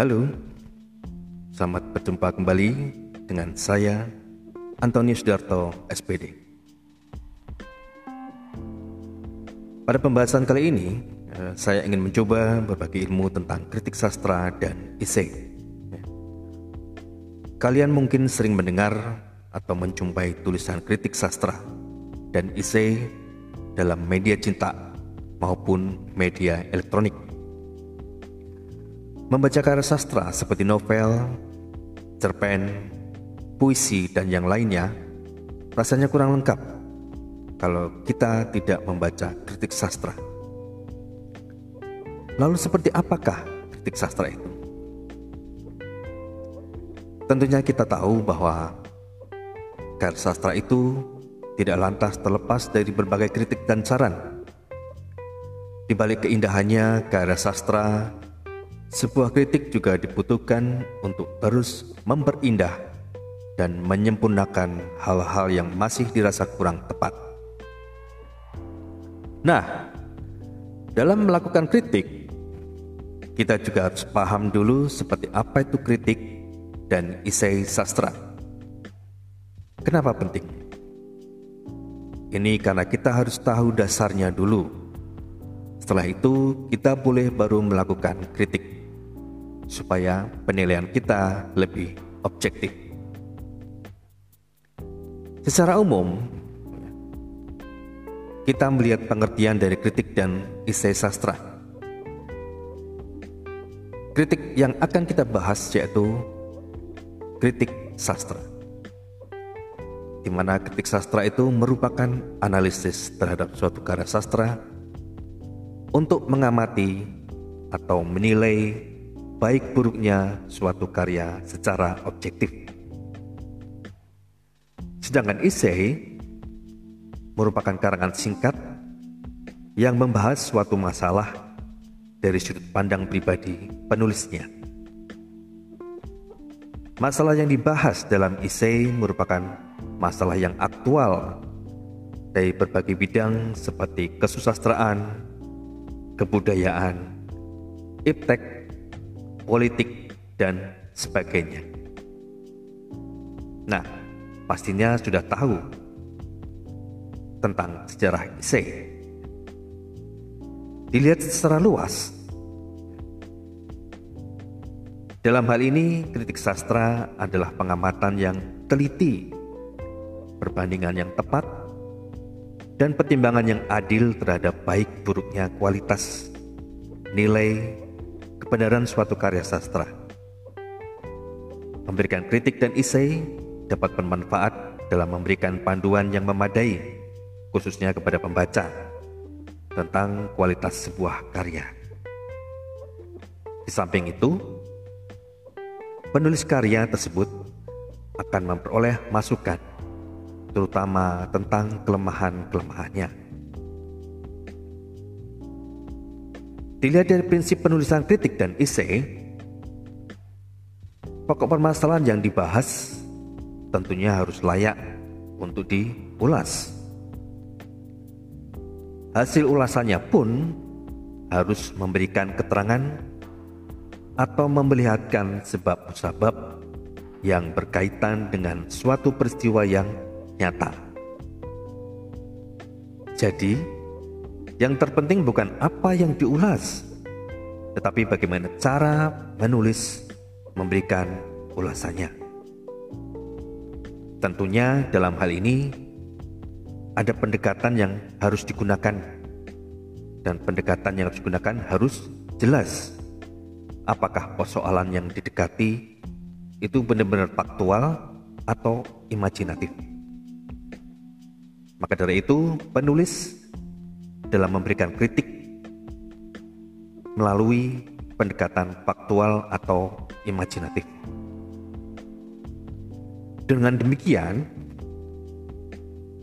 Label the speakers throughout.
Speaker 1: Halo, selamat berjumpa kembali dengan saya Antonius Darto SPD. Pada pembahasan kali ini, eh, saya ingin mencoba berbagi ilmu tentang kritik sastra dan esai. Kalian mungkin sering mendengar atau menjumpai tulisan kritik sastra dan esai dalam media cinta maupun media elektronik. Membaca karya sastra seperti novel, cerpen, puisi, dan yang lainnya rasanya kurang lengkap kalau kita tidak membaca kritik sastra. Lalu seperti apakah kritik sastra itu? Tentunya kita tahu bahwa karya sastra itu tidak lantas terlepas dari berbagai kritik dan saran. Di balik keindahannya karya sastra, sebuah kritik juga dibutuhkan untuk terus memperindah dan menyempurnakan hal-hal yang masih dirasa kurang tepat. Nah, dalam melakukan kritik, kita juga harus paham dulu seperti apa itu kritik dan isai sastra. Kenapa penting? Ini karena kita harus tahu dasarnya dulu. Setelah itu, kita boleh baru melakukan kritik supaya penilaian kita lebih objektif. Secara umum, kita melihat pengertian dari kritik dan isai sastra. Kritik yang akan kita bahas yaitu kritik sastra. Di mana kritik sastra itu merupakan analisis terhadap suatu karya sastra untuk mengamati atau menilai baik buruknya suatu karya secara objektif. Sedangkan isei merupakan karangan singkat yang membahas suatu masalah dari sudut pandang pribadi penulisnya. Masalah yang dibahas dalam isei merupakan masalah yang aktual dari berbagai bidang seperti kesusastraan, kebudayaan, iptek, politik, dan sebagainya. Nah, pastinya sudah tahu tentang sejarah isei. Dilihat secara luas, dalam hal ini, kritik sastra adalah pengamatan yang teliti, perbandingan yang tepat, dan pertimbangan yang adil terhadap baik buruknya kualitas, nilai, kebenaran suatu karya sastra. Memberikan kritik dan isai dapat bermanfaat dalam memberikan panduan yang memadai, khususnya kepada pembaca, tentang kualitas sebuah karya. Di samping itu, Penulis karya tersebut akan memperoleh masukan, terutama tentang kelemahan-kelemahannya. Dilihat dari prinsip penulisan kritik dan esai, pokok permasalahan yang dibahas tentunya harus layak untuk diulas. Hasil ulasannya pun harus memberikan keterangan atau memperlihatkan sebab-sebab yang berkaitan dengan suatu peristiwa yang nyata. Jadi, yang terpenting bukan apa yang diulas, tetapi bagaimana cara menulis memberikan ulasannya. Tentunya dalam hal ini ada pendekatan yang harus digunakan dan pendekatan yang harus digunakan harus jelas apakah persoalan yang didekati itu benar-benar faktual atau imajinatif. Maka dari itu, penulis dalam memberikan kritik melalui pendekatan faktual atau imajinatif. Dengan demikian,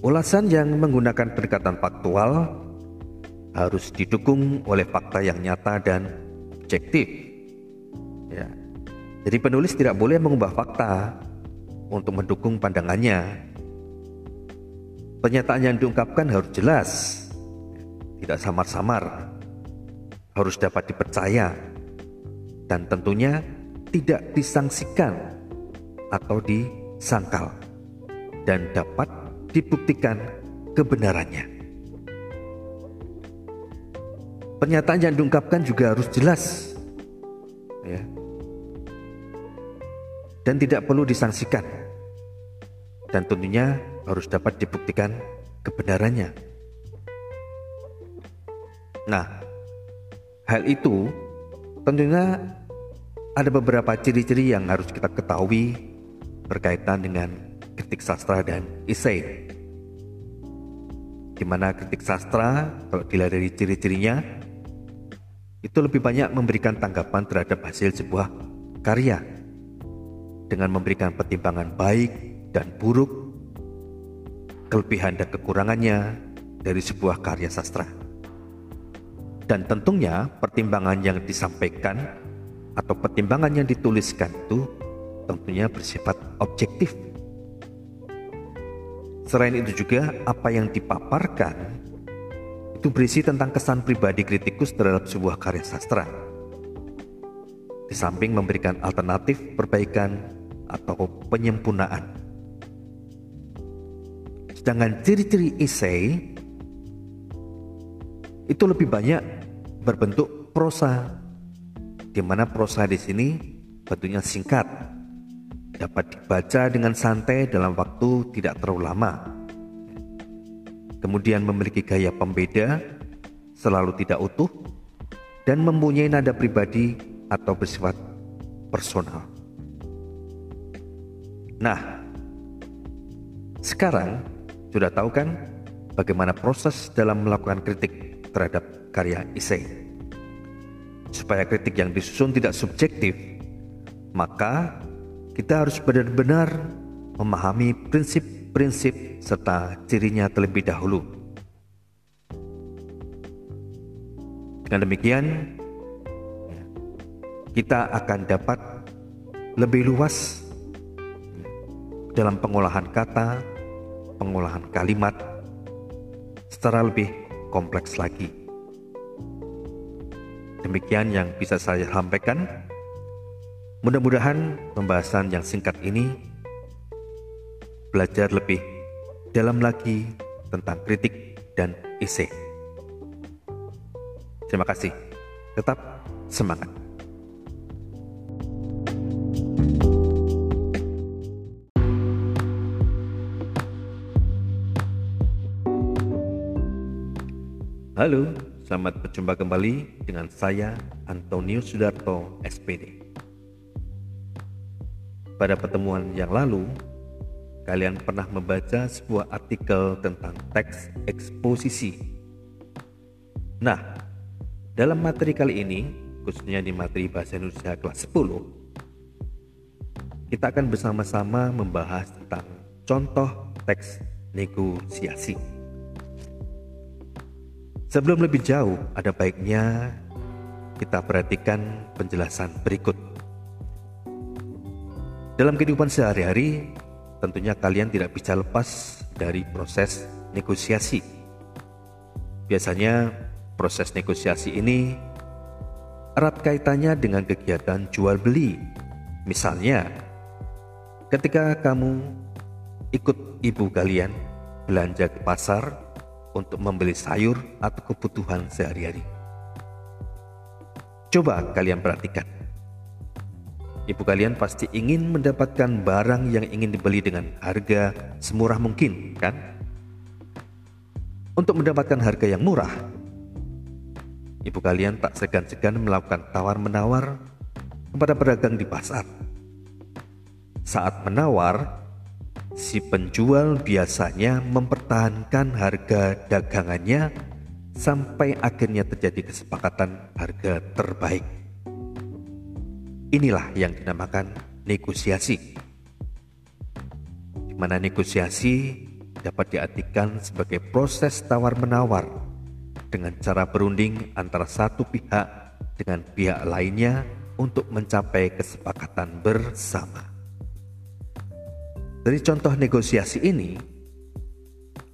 Speaker 1: ulasan yang menggunakan pendekatan faktual harus didukung oleh fakta yang nyata dan objektif Ya. Jadi penulis tidak boleh mengubah fakta untuk mendukung pandangannya. Pernyataan yang diungkapkan harus jelas, tidak samar-samar, harus dapat dipercaya, dan tentunya tidak disangsikan atau disangkal dan dapat dibuktikan kebenarannya. Pernyataan yang diungkapkan juga harus jelas, ya, dan tidak perlu disangsikan, dan tentunya harus dapat dibuktikan kebenarannya. Nah, hal itu tentunya ada beberapa ciri-ciri yang harus kita ketahui berkaitan dengan kritik sastra dan esai. Di mana kritik sastra, kalau dilihat dari ciri-cirinya, itu lebih banyak memberikan tanggapan terhadap hasil sebuah karya dengan memberikan pertimbangan baik dan buruk, kelebihan dan kekurangannya dari sebuah karya sastra. Dan tentunya pertimbangan yang disampaikan atau pertimbangan yang dituliskan itu tentunya bersifat objektif. Selain itu juga apa yang dipaparkan itu berisi tentang kesan pribadi kritikus terhadap sebuah karya sastra. Di samping memberikan alternatif perbaikan atau penyempurnaan. Sedangkan ciri-ciri esai itu lebih banyak berbentuk prosa, di mana prosa di sini bentuknya singkat, dapat dibaca dengan santai dalam waktu tidak terlalu lama. Kemudian memiliki gaya pembeda, selalu tidak utuh, dan mempunyai nada pribadi atau bersifat personal. Nah, sekarang sudah tahu kan bagaimana proses dalam melakukan kritik terhadap karya isai. Supaya kritik yang disusun tidak subjektif, maka kita harus benar-benar memahami prinsip prinsip serta cirinya terlebih dahulu. Dengan demikian, kita akan dapat lebih luas dalam pengolahan kata, pengolahan kalimat secara lebih kompleks lagi. Demikian yang bisa saya sampaikan. Mudah-mudahan pembahasan yang singkat ini belajar lebih dalam lagi tentang kritik dan esai. Terima kasih. Tetap semangat. Halo, selamat berjumpa kembali dengan saya Antonio Sudarto SPD. Pada pertemuan yang lalu, kalian pernah membaca sebuah artikel tentang teks eksposisi. Nah, dalam materi kali ini, khususnya di materi Bahasa Indonesia kelas 10, kita akan bersama-sama membahas tentang contoh teks negosiasi. Sebelum lebih jauh, ada baiknya kita perhatikan penjelasan berikut. Dalam kehidupan sehari-hari, tentunya kalian tidak bisa lepas dari proses negosiasi. Biasanya proses negosiasi ini erat kaitannya dengan kegiatan jual beli. Misalnya, ketika kamu ikut ibu kalian belanja ke pasar untuk membeli sayur atau kebutuhan sehari-hari. Coba kalian perhatikan Ibu kalian pasti ingin mendapatkan barang yang ingin dibeli dengan harga semurah mungkin, kan? Untuk mendapatkan harga yang murah, ibu kalian tak segan-segan melakukan tawar-menawar kepada pedagang di pasar. Saat menawar, si penjual biasanya mempertahankan harga dagangannya sampai akhirnya terjadi kesepakatan harga terbaik. Inilah yang dinamakan negosiasi. Di mana negosiasi dapat diartikan sebagai proses tawar-menawar dengan cara berunding antara satu pihak dengan pihak lainnya untuk mencapai kesepakatan bersama. Dari contoh negosiasi ini,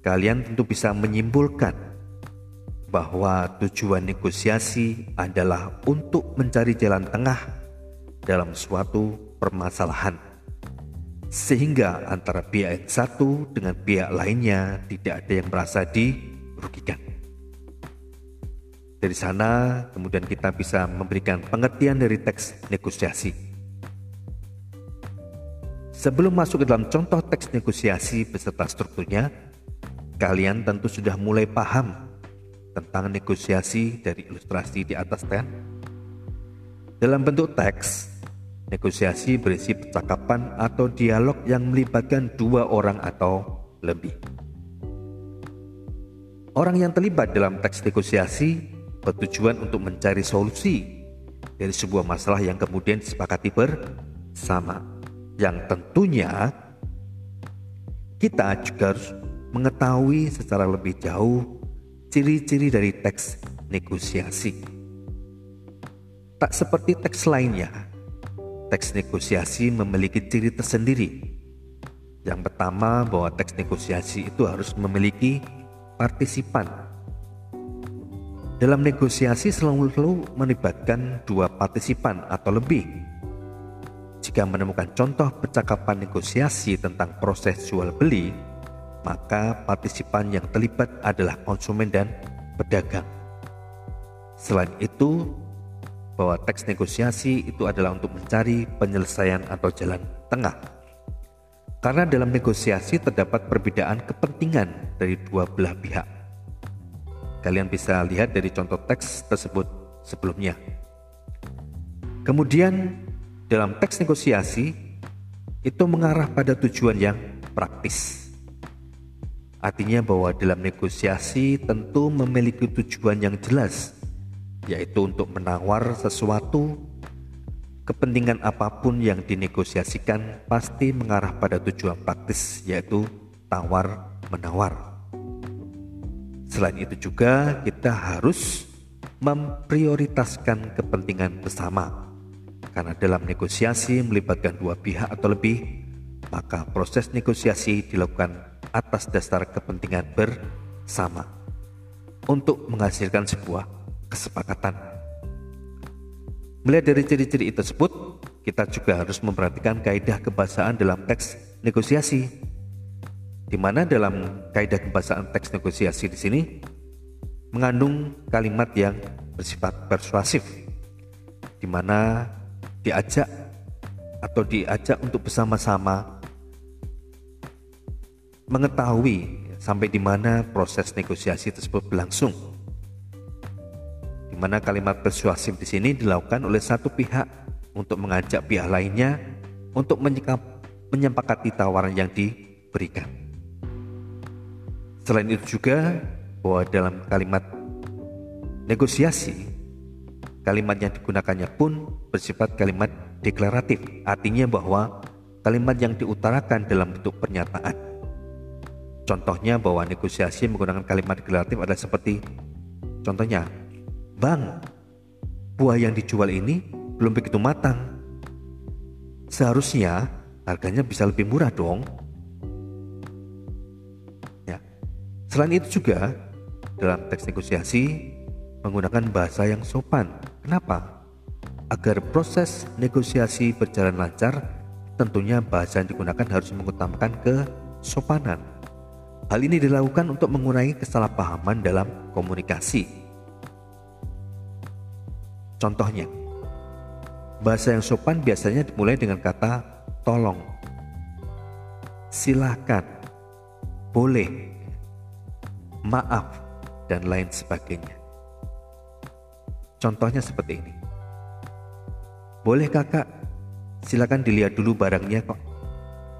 Speaker 1: kalian tentu bisa menyimpulkan bahwa tujuan negosiasi adalah untuk mencari jalan tengah dalam suatu permasalahan sehingga antara pihak yang satu dengan pihak lainnya tidak ada yang merasa dirugikan. Dari sana kemudian kita bisa memberikan pengertian dari teks negosiasi. Sebelum masuk ke dalam contoh teks negosiasi beserta strukturnya, kalian tentu sudah mulai paham tentang negosiasi dari ilustrasi di atas kan? Dalam bentuk teks, Negosiasi berisi percakapan atau dialog yang melibatkan dua orang atau lebih. Orang yang terlibat dalam teks negosiasi bertujuan untuk mencari solusi dari sebuah masalah yang kemudian disepakati bersama. Yang tentunya kita juga harus mengetahui secara lebih jauh ciri-ciri dari teks negosiasi. Tak seperti teks lainnya, teks negosiasi memiliki ciri tersendiri. Yang pertama, bahwa teks negosiasi itu harus memiliki partisipan. Dalam negosiasi selalu melibatkan dua partisipan atau lebih. Jika menemukan contoh percakapan negosiasi tentang proses jual beli, maka partisipan yang terlibat adalah konsumen dan pedagang. Selain itu, bahwa teks negosiasi itu adalah untuk mencari penyelesaian atau jalan tengah. Karena dalam negosiasi terdapat perbedaan kepentingan dari dua belah pihak. Kalian bisa lihat dari contoh teks tersebut sebelumnya. Kemudian dalam teks negosiasi itu mengarah pada tujuan yang praktis. Artinya bahwa dalam negosiasi tentu memiliki tujuan yang jelas yaitu untuk menawar sesuatu kepentingan apa pun yang dinegosiasikan pasti mengarah pada tujuan praktis yaitu tawar menawar. Selain itu juga kita harus memprioritaskan kepentingan bersama. Karena dalam negosiasi melibatkan dua pihak atau lebih, maka proses negosiasi dilakukan atas dasar kepentingan bersama untuk menghasilkan sebuah kesepakatan. Melihat dari ciri-ciri tersebut, kita juga harus memperhatikan kaidah kebahasaan dalam teks negosiasi. Di mana dalam kaidah kebahasaan teks negosiasi di sini mengandung kalimat yang bersifat persuasif di mana diajak atau diajak untuk bersama-sama mengetahui sampai di mana proses negosiasi tersebut berlangsung di mana kalimat persuasif di sini dilakukan oleh satu pihak untuk mengajak pihak lainnya untuk menyikap, menyepakati tawaran yang diberikan. Selain itu juga bahwa dalam kalimat negosiasi, kalimat yang digunakannya pun bersifat kalimat deklaratif, artinya bahwa kalimat yang diutarakan dalam bentuk pernyataan. Contohnya bahwa negosiasi menggunakan kalimat deklaratif adalah seperti contohnya Bang, buah yang dijual ini belum begitu matang. Seharusnya harganya bisa lebih murah dong. Ya. Selain itu juga dalam teks negosiasi menggunakan bahasa yang sopan. Kenapa? Agar proses negosiasi berjalan lancar, tentunya bahasa yang digunakan harus mengutamakan kesopanan. Hal ini dilakukan untuk mengurangi kesalahpahaman dalam komunikasi. Contohnya, bahasa yang sopan biasanya dimulai dengan kata tolong, silakan, boleh, maaf, dan lain sebagainya. Contohnya seperti ini. Boleh kakak, silakan dilihat dulu barangnya kok.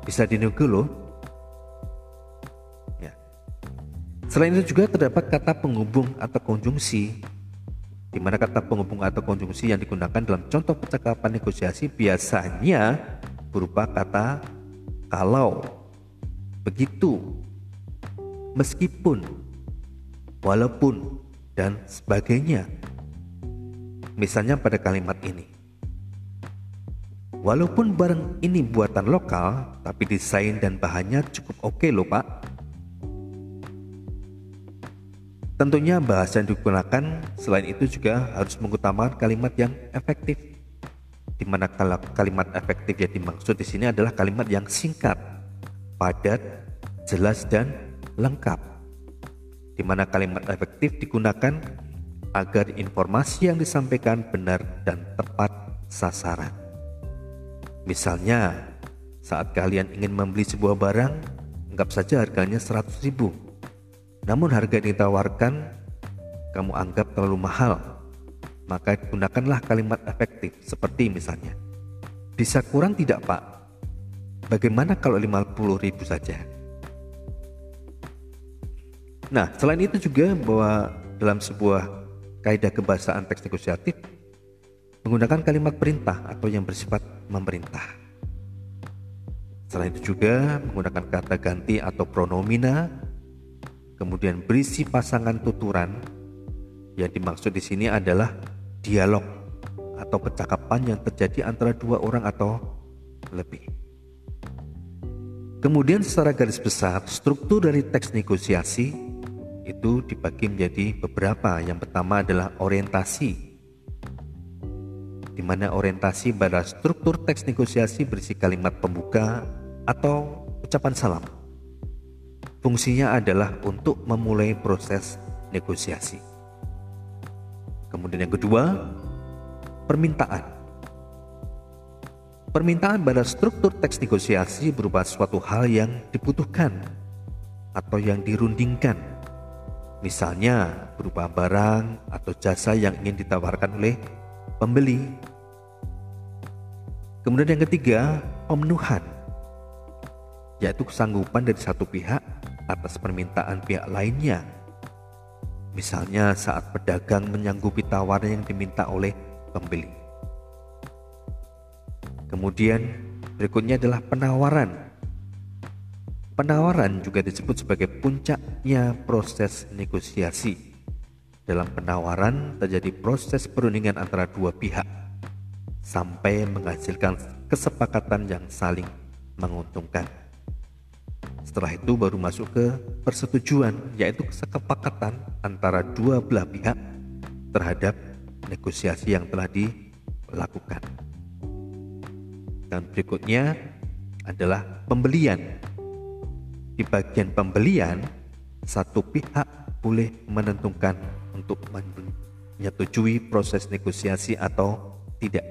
Speaker 1: Bisa dinego loh. Ya. Selain itu juga terdapat kata penghubung atau konjungsi di mana kata penghubung atau konjungsi yang digunakan dalam contoh percakapan negosiasi biasanya berupa kata kalau, begitu, meskipun, walaupun, dan sebagainya. Misalnya pada kalimat ini. Walaupun barang ini buatan lokal, tapi desain dan bahannya cukup oke okay loh pak. Tentunya bahasa yang digunakan selain itu juga harus mengutamakan kalimat yang efektif. di mana kalimat efektif yang dimaksud di sini adalah kalimat yang singkat, padat, jelas dan lengkap. Di mana kalimat efektif digunakan agar informasi yang disampaikan benar dan tepat sasaran. Misalnya, saat kalian ingin membeli sebuah barang, anggap saja harganya 100 ribu. Namun harga yang ditawarkan kamu anggap terlalu mahal maka gunakanlah kalimat efektif seperti misalnya bisa kurang tidak pak bagaimana kalau 50 ribu saja nah selain itu juga bahwa dalam sebuah kaidah kebahasaan teks negosiatif menggunakan kalimat perintah atau yang bersifat memerintah selain itu juga menggunakan kata ganti atau pronomina kemudian berisi pasangan tuturan yang dimaksud di sini adalah dialog atau percakapan yang terjadi antara dua orang atau lebih. Kemudian secara garis besar, struktur dari teks negosiasi itu dibagi menjadi beberapa. Yang pertama adalah orientasi, di mana orientasi pada struktur teks negosiasi berisi kalimat pembuka atau ucapan salam. Fungsinya adalah untuk memulai proses negosiasi. Kemudian yang kedua, permintaan. Permintaan pada struktur teks negosiasi berupa suatu hal yang dibutuhkan atau yang dirundingkan. Misalnya berupa barang atau jasa yang ingin ditawarkan oleh pembeli. Kemudian yang ketiga, pemenuhan. Yaitu kesanggupan dari satu pihak atas permintaan pihak lainnya Misalnya saat pedagang menyanggupi tawaran yang diminta oleh pembeli. Kemudian berikutnya adalah penawaran. Penawaran juga disebut sebagai puncaknya proses negosiasi. Dalam penawaran terjadi proses perundingan antara dua pihak sampai menghasilkan kesepakatan yang saling menguntungkan. Setelah itu baru masuk ke persetujuan yaitu kesepakatan antara dua belah pihak terhadap negosiasi yang telah dilakukan. Dan berikutnya adalah pembelian. Di bagian pembelian, satu pihak boleh menentukan untuk menyetujui proses negosiasi atau tidak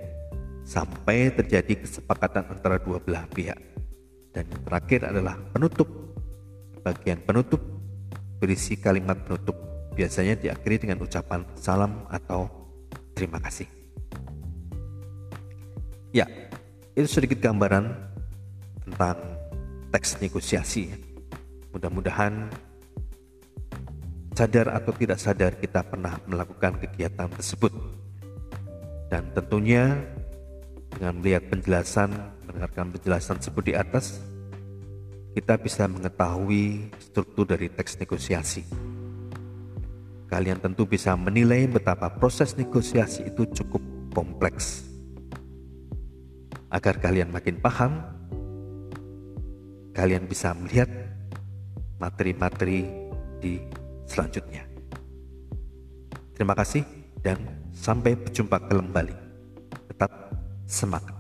Speaker 1: sampai terjadi kesepakatan antara dua belah pihak. Dan yang terakhir adalah penutup. Bagian penutup berisi kalimat penutup. Biasanya diakhiri dengan ucapan salam atau terima kasih. Ya, itu sedikit gambaran tentang teks negosiasi. Mudah-mudahan sadar atau tidak sadar kita pernah melakukan kegiatan tersebut. Dan tentunya dengan melihat penjelasan, mendengarkan penjelasan tersebut di atas, kita bisa mengetahui struktur dari teks negosiasi. Kalian tentu bisa menilai betapa proses negosiasi itu cukup kompleks. Agar kalian makin paham, kalian bisa melihat materi-materi di selanjutnya. Terima kasih dan sampai berjumpa kembali. Tetap semangat.